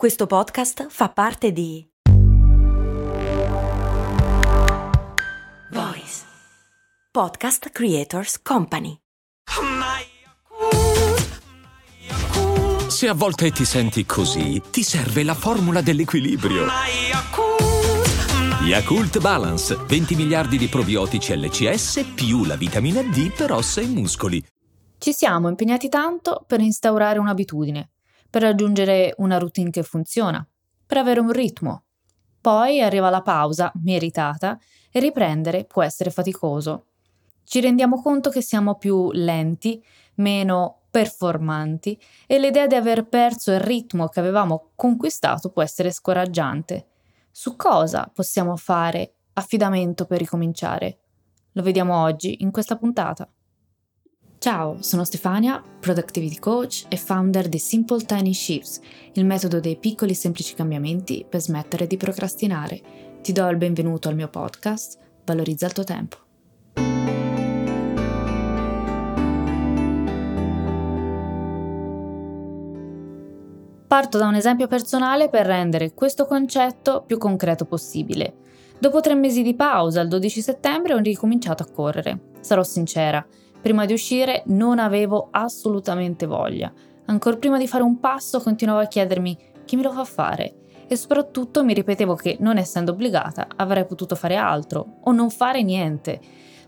Questo podcast fa parte di Voice Podcast Creators Company. Se a volte ti senti così, ti serve la formula dell'equilibrio. Yakult Balance, 20 miliardi di probiotici LCS più la vitamina D per ossa e muscoli. Ci siamo impegnati tanto per instaurare un'abitudine per raggiungere una routine che funziona, per avere un ritmo. Poi arriva la pausa, meritata, e riprendere può essere faticoso. Ci rendiamo conto che siamo più lenti, meno performanti e l'idea di aver perso il ritmo che avevamo conquistato può essere scoraggiante. Su cosa possiamo fare affidamento per ricominciare? Lo vediamo oggi in questa puntata. Ciao, sono Stefania, Productivity Coach e founder di Simple Tiny Shifts, il metodo dei piccoli e semplici cambiamenti per smettere di procrastinare. Ti do il benvenuto al mio podcast, Valorizza il tuo tempo. Parto da un esempio personale per rendere questo concetto più concreto possibile. Dopo tre mesi di pausa, il 12 settembre, ho ricominciato a correre. Sarò sincera, Prima di uscire non avevo assolutamente voglia. Ancora prima di fare un passo continuavo a chiedermi chi me lo fa fare e soprattutto mi ripetevo che non essendo obbligata avrei potuto fare altro o non fare niente.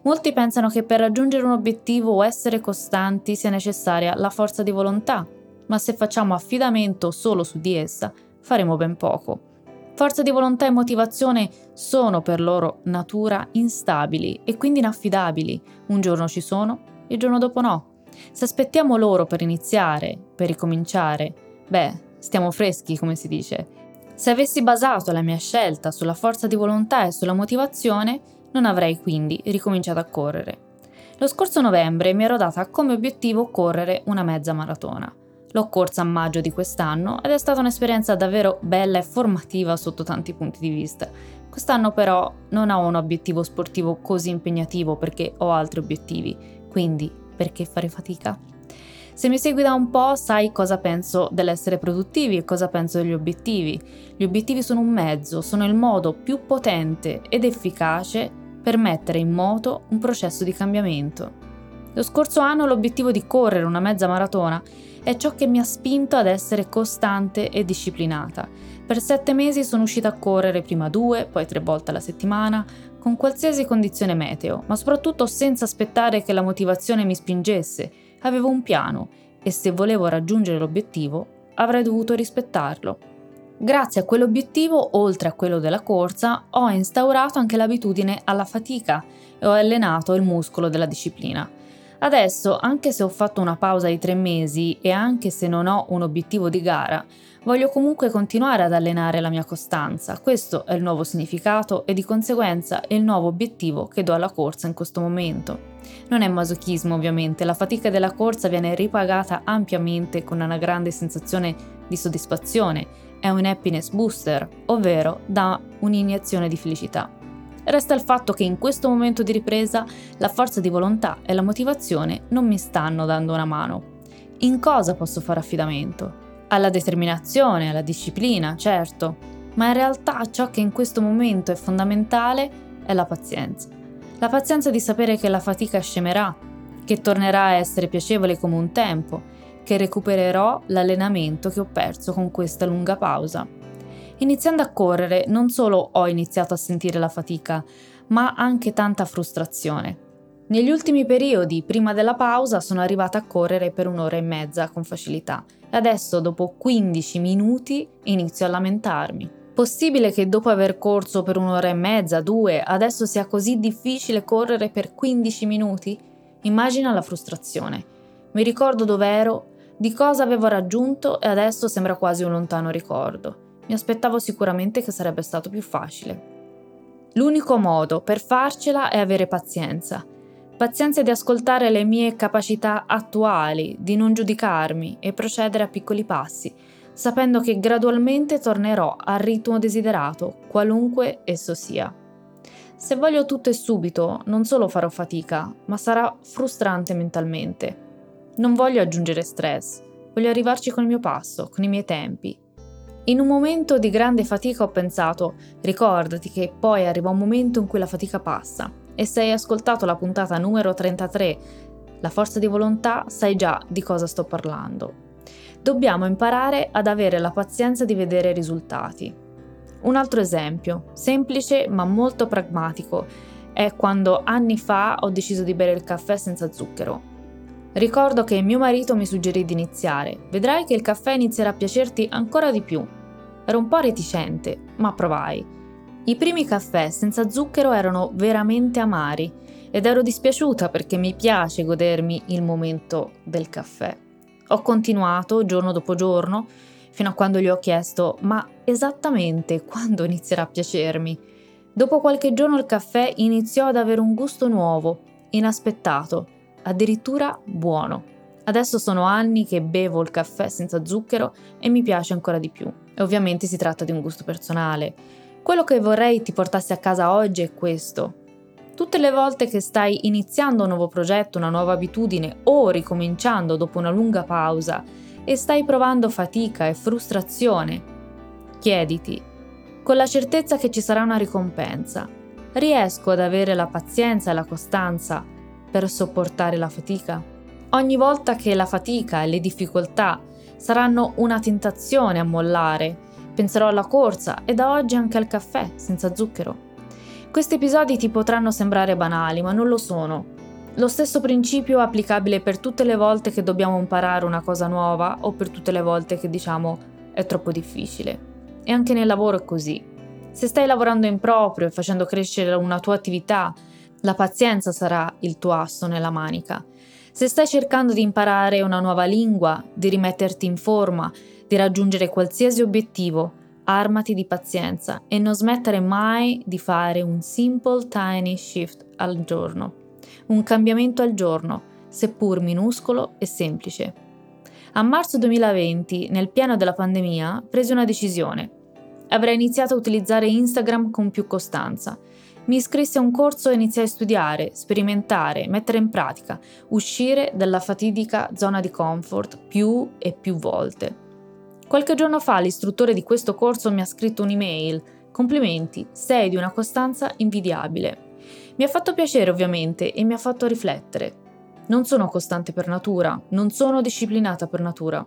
Molti pensano che per raggiungere un obiettivo o essere costanti sia necessaria la forza di volontà, ma se facciamo affidamento solo su di essa faremo ben poco. Forza di volontà e motivazione sono per loro natura instabili e quindi inaffidabili. Un giorno ci sono, il giorno dopo no. Se aspettiamo loro per iniziare, per ricominciare, beh, stiamo freschi, come si dice. Se avessi basato la mia scelta sulla forza di volontà e sulla motivazione, non avrei quindi ricominciato a correre. Lo scorso novembre mi ero data come obiettivo correre una mezza maratona. L'ho corsa a maggio di quest'anno ed è stata un'esperienza davvero bella e formativa sotto tanti punti di vista. Quest'anno però non ho un obiettivo sportivo così impegnativo perché ho altri obiettivi, quindi perché fare fatica? Se mi segui da un po' sai cosa penso dell'essere produttivi e cosa penso degli obiettivi. Gli obiettivi sono un mezzo, sono il modo più potente ed efficace per mettere in moto un processo di cambiamento. Lo scorso anno l'obiettivo di correre una mezza maratona è ciò che mi ha spinto ad essere costante e disciplinata. Per sette mesi sono uscita a correre prima due, poi tre volte alla settimana, con qualsiasi condizione meteo, ma soprattutto senza aspettare che la motivazione mi spingesse. Avevo un piano e se volevo raggiungere l'obiettivo avrei dovuto rispettarlo. Grazie a quell'obiettivo, oltre a quello della corsa, ho instaurato anche l'abitudine alla fatica e ho allenato il muscolo della disciplina. Adesso, anche se ho fatto una pausa di tre mesi e anche se non ho un obiettivo di gara, voglio comunque continuare ad allenare la mia costanza. Questo è il nuovo significato e di conseguenza è il nuovo obiettivo che do alla corsa in questo momento. Non è masochismo ovviamente, la fatica della corsa viene ripagata ampiamente con una grande sensazione di soddisfazione, è un happiness booster, ovvero da un'iniezione di felicità. Resta il fatto che in questo momento di ripresa la forza di volontà e la motivazione non mi stanno dando una mano. In cosa posso fare affidamento? Alla determinazione, alla disciplina, certo, ma in realtà ciò che in questo momento è fondamentale è la pazienza. La pazienza di sapere che la fatica scemerà, che tornerà a essere piacevole come un tempo, che recupererò l'allenamento che ho perso con questa lunga pausa. Iniziando a correre non solo ho iniziato a sentire la fatica, ma anche tanta frustrazione. Negli ultimi periodi, prima della pausa, sono arrivata a correre per un'ora e mezza con facilità e adesso, dopo 15 minuti, inizio a lamentarmi. Possibile che dopo aver corso per un'ora e mezza, due, adesso sia così difficile correre per 15 minuti? Immagina la frustrazione. Mi ricordo dove ero, di cosa avevo raggiunto e adesso sembra quasi un lontano ricordo. Mi aspettavo sicuramente che sarebbe stato più facile. L'unico modo per farcela è avere pazienza. Pazienza di ascoltare le mie capacità attuali, di non giudicarmi e procedere a piccoli passi, sapendo che gradualmente tornerò al ritmo desiderato, qualunque esso sia. Se voglio tutto e subito, non solo farò fatica, ma sarà frustrante mentalmente. Non voglio aggiungere stress, voglio arrivarci con il mio passo, con i miei tempi, In un momento di grande fatica ho pensato, ricordati che poi arriva un momento in cui la fatica passa e se hai ascoltato la puntata numero 33, la forza di volontà, sai già di cosa sto parlando. Dobbiamo imparare ad avere la pazienza di vedere i risultati. Un altro esempio, semplice ma molto pragmatico, è quando anni fa ho deciso di bere il caffè senza zucchero. Ricordo che mio marito mi suggerì di iniziare. Vedrai che il caffè inizierà a piacerti ancora di più. Ero un po' reticente, ma provai. I primi caffè senza zucchero erano veramente amari ed ero dispiaciuta perché mi piace godermi il momento del caffè. Ho continuato giorno dopo giorno fino a quando gli ho chiesto ma esattamente quando inizierà a piacermi. Dopo qualche giorno il caffè iniziò ad avere un gusto nuovo, inaspettato addirittura buono. Adesso sono anni che bevo il caffè senza zucchero e mi piace ancora di più. E ovviamente si tratta di un gusto personale. Quello che vorrei ti portassi a casa oggi è questo. Tutte le volte che stai iniziando un nuovo progetto, una nuova abitudine o ricominciando dopo una lunga pausa e stai provando fatica e frustrazione, chiediti, con la certezza che ci sarà una ricompensa, riesco ad avere la pazienza e la costanza per sopportare la fatica. Ogni volta che la fatica e le difficoltà saranno una tentazione a mollare, penserò alla corsa e da oggi anche al caffè senza zucchero. Questi episodi ti potranno sembrare banali, ma non lo sono. Lo stesso principio è applicabile per tutte le volte che dobbiamo imparare una cosa nuova o per tutte le volte che diciamo è troppo difficile. E anche nel lavoro è così. Se stai lavorando in proprio e facendo crescere una tua attività, la pazienza sarà il tuo asso nella manica. Se stai cercando di imparare una nuova lingua, di rimetterti in forma, di raggiungere qualsiasi obiettivo, armati di pazienza e non smettere mai di fare un simple tiny shift al giorno, un cambiamento al giorno, seppur minuscolo e semplice. A marzo 2020, nel pieno della pandemia, presi una decisione. Avrei iniziato a utilizzare Instagram con più costanza mi iscrissi a un corso e iniziai a studiare, sperimentare, mettere in pratica, uscire dalla fatidica zona di comfort più e più volte. Qualche giorno fa l'istruttore di questo corso mi ha scritto un'email. Complimenti, sei di una costanza invidiabile. Mi ha fatto piacere ovviamente e mi ha fatto riflettere. Non sono costante per natura, non sono disciplinata per natura.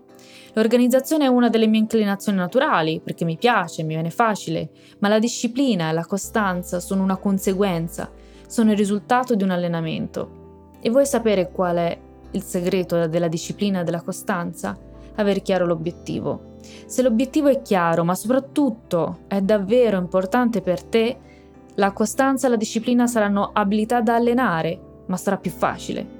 L'organizzazione è una delle mie inclinazioni naturali, perché mi piace, mi viene facile, ma la disciplina e la costanza sono una conseguenza, sono il risultato di un allenamento. E vuoi sapere qual è il segreto della disciplina e della costanza? Aver chiaro l'obiettivo. Se l'obiettivo è chiaro, ma soprattutto è davvero importante per te, la costanza e la disciplina saranno abilità da allenare, ma sarà più facile.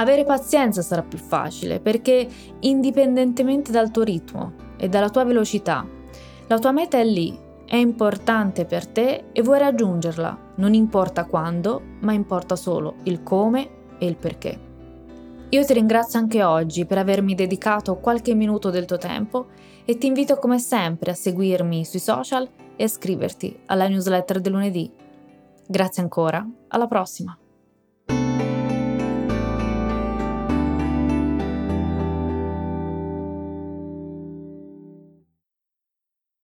Avere pazienza sarà più facile perché indipendentemente dal tuo ritmo e dalla tua velocità, la tua meta è lì, è importante per te e vuoi raggiungerla. Non importa quando, ma importa solo il come e il perché. Io ti ringrazio anche oggi per avermi dedicato qualche minuto del tuo tempo e ti invito come sempre a seguirmi sui social e a iscriverti alla newsletter del lunedì. Grazie ancora, alla prossima!